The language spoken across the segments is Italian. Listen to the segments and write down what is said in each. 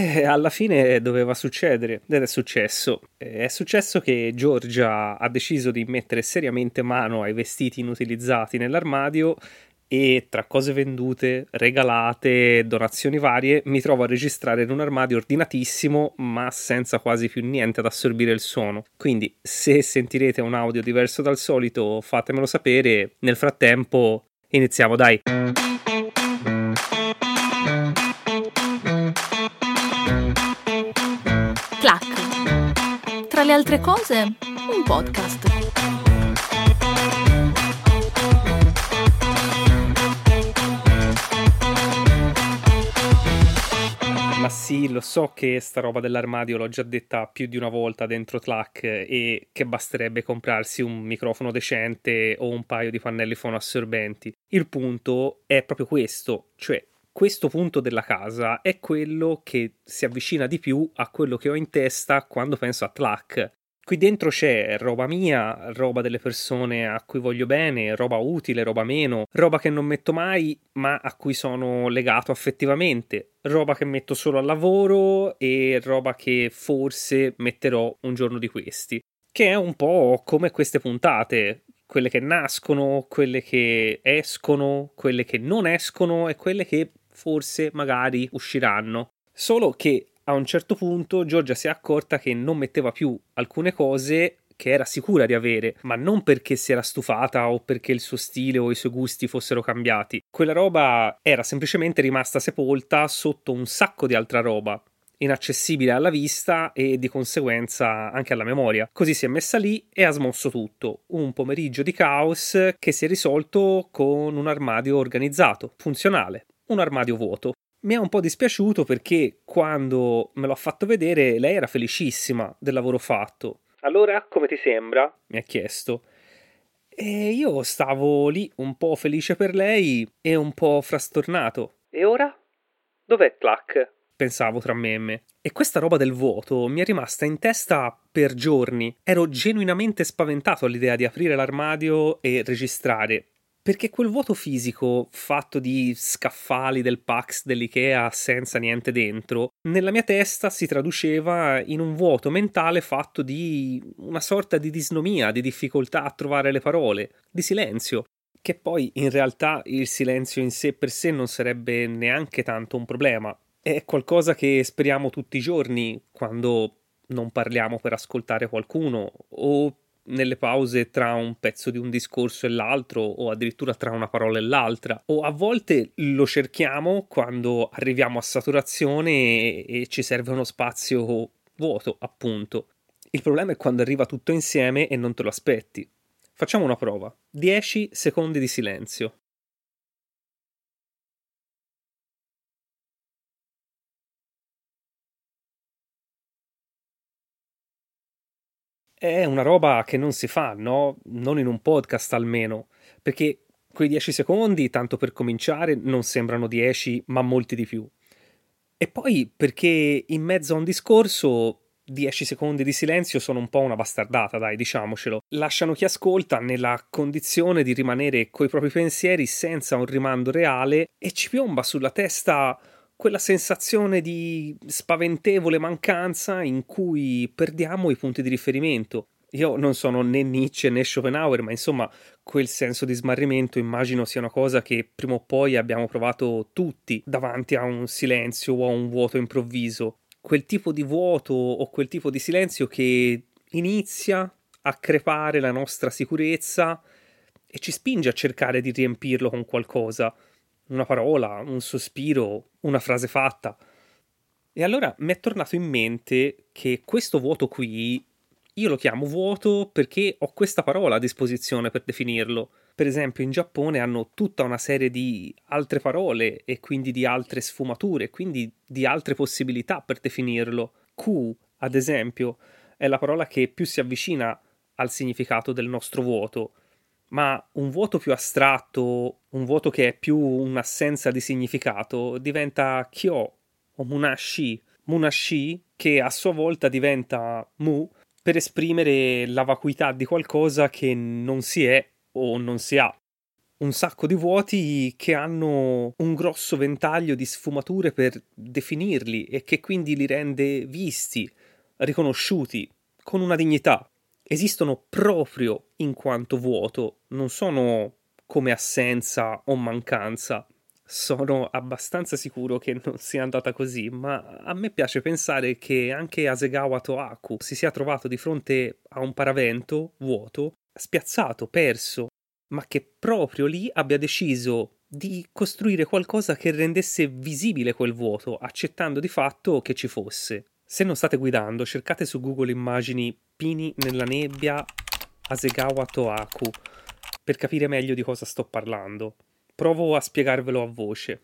Eh, alla fine doveva succedere ed è successo. È successo che Giorgia ha deciso di mettere seriamente mano ai vestiti inutilizzati nell'armadio e tra cose vendute, regalate, donazioni varie, mi trovo a registrare in un armadio ordinatissimo, ma senza quasi più niente ad assorbire il suono. Quindi, se sentirete un audio diverso dal solito, fatemelo sapere. Nel frattempo, iniziamo, dai. Le altre cose, un podcast. Ma sì, lo so che sta roba dell'armadio l'ho già detta più di una volta dentro Tlac e che basterebbe comprarsi un microfono decente o un paio di pannelli fonoassorbenti. Il punto è proprio questo, cioè questo punto della casa è quello che si avvicina di più a quello che ho in testa quando penso a Tlac. Qui dentro c'è roba mia, roba delle persone a cui voglio bene, roba utile, roba meno, roba che non metto mai ma a cui sono legato affettivamente, roba che metto solo al lavoro e roba che forse metterò un giorno di questi. Che è un po' come queste puntate, quelle che nascono, quelle che escono, quelle che non escono e quelle che forse magari usciranno. Solo che a un certo punto Giorgia si è accorta che non metteva più alcune cose che era sicura di avere, ma non perché si era stufata o perché il suo stile o i suoi gusti fossero cambiati. Quella roba era semplicemente rimasta sepolta sotto un sacco di altra roba, inaccessibile alla vista e di conseguenza anche alla memoria. Così si è messa lì e ha smosso tutto. Un pomeriggio di caos che si è risolto con un armadio organizzato, funzionale, un armadio vuoto mi è un po' dispiaciuto perché quando me l'ho fatto vedere lei era felicissima del lavoro fatto. Allora, come ti sembra? mi ha chiesto. E io stavo lì un po' felice per lei e un po' frastornato. E ora? Dov'è Clack? pensavo tra me e me. E questa roba del vuoto mi è rimasta in testa per giorni. Ero genuinamente spaventato all'idea di aprire l'armadio e registrare perché quel vuoto fisico fatto di scaffali del Pax dell'IKEA senza niente dentro, nella mia testa si traduceva in un vuoto mentale fatto di una sorta di disnomia, di difficoltà a trovare le parole, di silenzio. Che poi in realtà il silenzio in sé per sé non sarebbe neanche tanto un problema. È qualcosa che speriamo tutti i giorni quando non parliamo per ascoltare qualcuno o nelle pause tra un pezzo di un discorso e l'altro o addirittura tra una parola e l'altra. O a volte lo cerchiamo quando arriviamo a saturazione e, ci serve uno spazio vuoto appunto. Il problema è quando arriva tutto insieme e non te lo aspetti. Facciamo una prova. 10 secondi di silenzio è una roba che non si fa, no? Non in un podcast almeno, perché quei 10 secondi, tanto per cominciare, non sembrano 10, ma molti di più. E poi perché in mezzo a un discorso 10 secondi di silenzio sono un po' una bastardata, dai, diciamocelo. Lasciano chi ascolta nella condizione di rimanere coi propri pensieri senza un rimando reale e ci piomba sulla testa quella sensazione di spaventevole mancanza in cui perdiamo i punti di riferimento. Io non sono né Nietzsche né Schopenhauer, ma insomma quel senso di smarrimento immagino sia una cosa che prima o poi abbiamo provato tutti davanti a un silenzio o a un vuoto improvviso. Quel tipo di vuoto o quel tipo di silenzio che inizia a crepare la nostra sicurezza e ci spinge a cercare di riempirlo con qualcosa una parola, un sospiro, una frase fatta. E allora mi è tornato in mente che questo vuoto qui io lo chiamo vuoto perché ho questa parola a disposizione per definirlo. Per esempio, in Giappone hanno tutta una serie di altre parole e quindi di altre sfumature, quindi di altre possibilità per definirlo. Ku, ad esempio, è la parola che più si avvicina al significato del nostro vuoto ma un vuoto più astratto, un vuoto che è più un'assenza di significato, diventa Kyo o Munashi. Munashi che a sua volta diventa Mu per esprimere la vacuità di qualcosa che non si è o non si ha. un sacco di vuoti che hanno un grosso ventaglio di sfumature per definirli e che quindi li rende visti, riconosciuti, con una dignità. Esistono proprio in quanto vuoto, non sono come assenza o mancanza. Sono abbastanza sicuro che non sia andata così, ma a me piace pensare che anche Asegawa Toaku si sia trovato di fronte a un paravento vuoto, spiazzato, perso, ma che proprio lì abbia deciso di costruire qualcosa che rendesse visibile quel vuoto, accettando di fatto che ci fosse. Se non state guidando, cercate su Google immagini Pini nella nebbia Asegawa Toaku per capire meglio di cosa sto parlando. Provo a spiegarvelo a voce.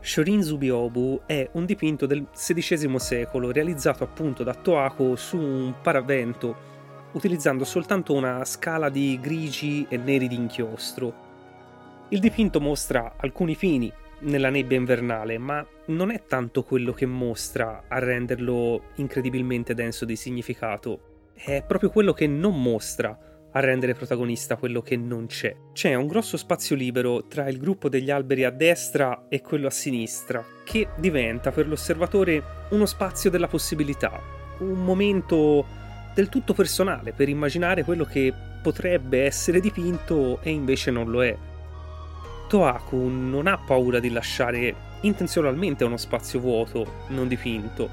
Shorin Zubiobu è un dipinto del XVI secolo realizzato appunto da Toako su un paravento utilizzando soltanto una scala di grigi e neri di inchiostro. Il dipinto mostra alcuni pini nella nebbia invernale, ma non è tanto quello che mostra a renderlo incredibilmente denso di significato, è proprio quello che non mostra a rendere protagonista quello che non c'è. C'è un grosso spazio libero tra il gruppo degli alberi a destra e quello a sinistra, che diventa per l'osservatore uno spazio della possibilità, un momento del tutto personale per immaginare quello che potrebbe essere dipinto e invece non lo è. Toaku non ha paura di lasciare intenzionalmente uno spazio vuoto, non dipinto,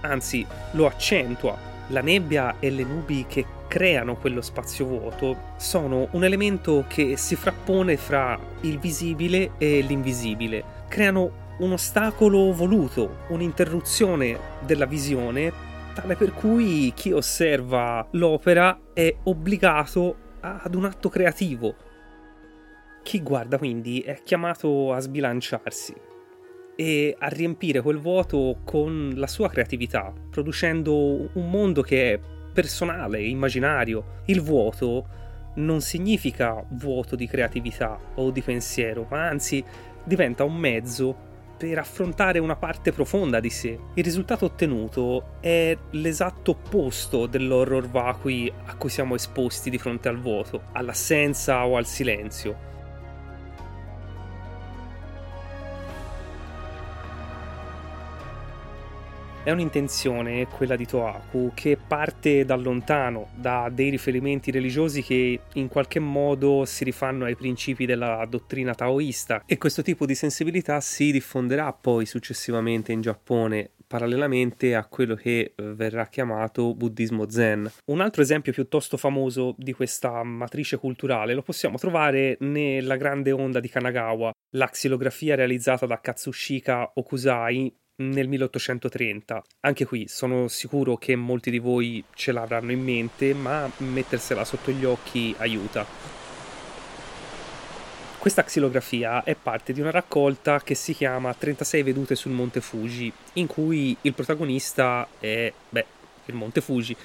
anzi lo accentua. La nebbia e le nubi che creano quello spazio vuoto sono un elemento che si frappone fra il visibile e l'invisibile. Creano un ostacolo voluto, un'interruzione della visione, tale per cui chi osserva l'opera è obbligato ad un atto creativo. Chi guarda quindi è chiamato a sbilanciarsi e a riempire quel vuoto con la sua creatività, producendo un mondo che è personale, immaginario. Il vuoto non significa vuoto di creatività o di pensiero, ma anzi diventa un mezzo per affrontare una parte profonda di sé. Il risultato ottenuto è l'esatto opposto dell'horror vacui a cui siamo esposti di fronte al vuoto, all'assenza o al silenzio. È un'intenzione, quella di Toaku, che parte da lontano, da dei riferimenti religiosi che in qualche modo si rifanno ai principi della dottrina taoista e questo tipo di sensibilità si diffonderà poi successivamente in Giappone parallelamente a quello che eh, verrà chiamato buddismo zen. Un altro esempio piuttosto famoso di questa matrice culturale lo possiamo trovare nella grande onda di Kanagawa, la xilografia realizzata da Katsushika Okusai nel 1830. Anche qui sono sicuro che molti di voi ce l'avranno in mente, ma mettersela sotto gli occhi aiuta. Questa xilografia è parte di una raccolta che si chiama 36 vedute sul Monte Fuji, in cui il protagonista è, beh, il Monte Fuji.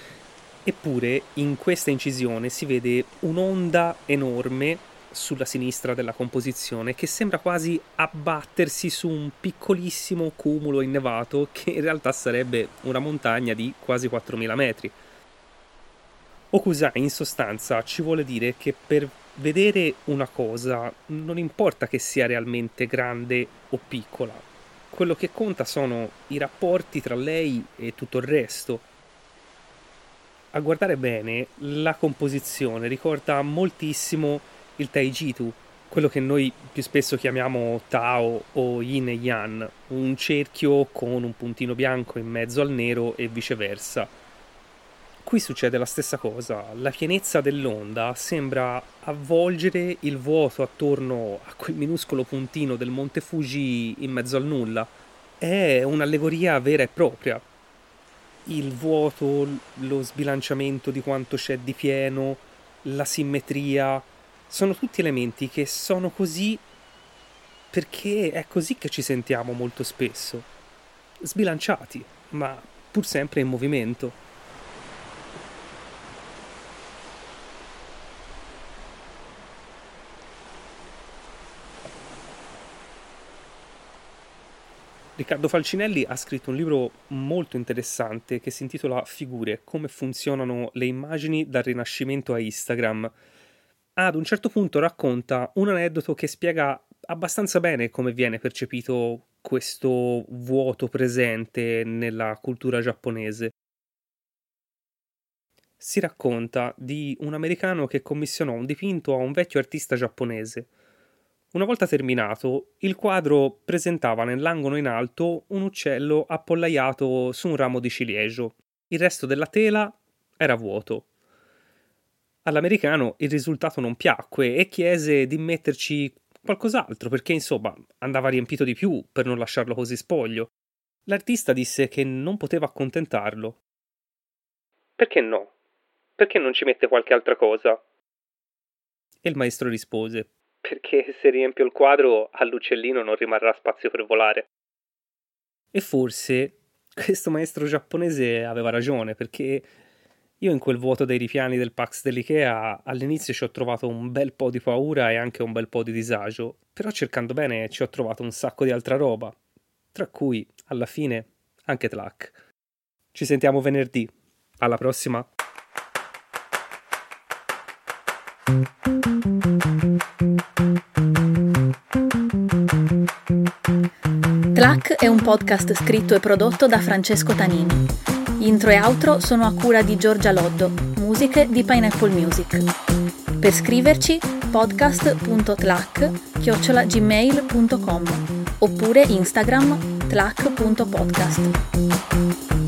Eppure in questa incisione si vede un'onda enorme sulla sinistra della composizione che sembra quasi abbattersi su un piccolissimo cumulo innevato che in realtà sarebbe una montagna di quasi 4000 metri. Okusai in sostanza ci vuole dire che per vedere una cosa non importa che sia realmente grande o piccola, quello che conta sono i rapporti tra lei e tutto il resto. A guardare bene, la composizione ricorda moltissimo il Taijitu, quello che noi più spesso chiamiamo Tao o Yin e Yan, un cerchio con un puntino bianco in mezzo al nero e viceversa. Qui succede la stessa cosa, la pienezza dell'onda sembra avvolgere il vuoto attorno a quel minuscolo puntino del Monte Fuji in mezzo al nulla. È un'allegoria vera e propria. Il vuoto, lo sbilanciamento di quanto c'è di pieno, la simmetria, sono tutti elementi che sono così perché è così che ci sentiamo molto spesso, sbilanciati, ma pur sempre in movimento. Riccardo Falcinelli ha scritto un libro molto interessante che si intitola Figure, come funzionano le immagini dal Rinascimento a Instagram. Ad un certo punto racconta un aneddoto che spiega abbastanza bene come viene percepito questo vuoto presente nella cultura giapponese. Si racconta di un americano che commissionò un dipinto a un vecchio artista giapponese una volta terminato, il quadro presentava nell'angolo in alto un uccello appollaiato su un ramo di ciliegio. Il resto della tela era vuoto. All'americano il risultato non piacque e chiese di metterci qualcos'altro perché insomma andava riempito di più per non lasciarlo così spoglio. L'artista disse che non poteva accontentarlo. Perché no? Perché non ci mette qualche altra cosa? E il maestro rispose: perché se riempio il quadro all'uccellino non rimarrà spazio per volare. E forse questo maestro giapponese aveva ragione, perché io in quel vuoto dei ripiani del Pax dell'Ikea all'inizio ci ho trovato un bel po' di paura e anche un bel po' di disagio, però cercando bene ci ho trovato un sacco di altra roba, tra cui, alla fine, anche Tlac. Ci sentiamo venerdì. Alla prossima! Tlac è un podcast scritto e prodotto da Francesco Tanini. Intro e outro sono a cura di Giorgia Loddo, musiche di Pineapple Music. Per scriverci podcast.tlac-gmail.com oppure Instagram tlac.podcast.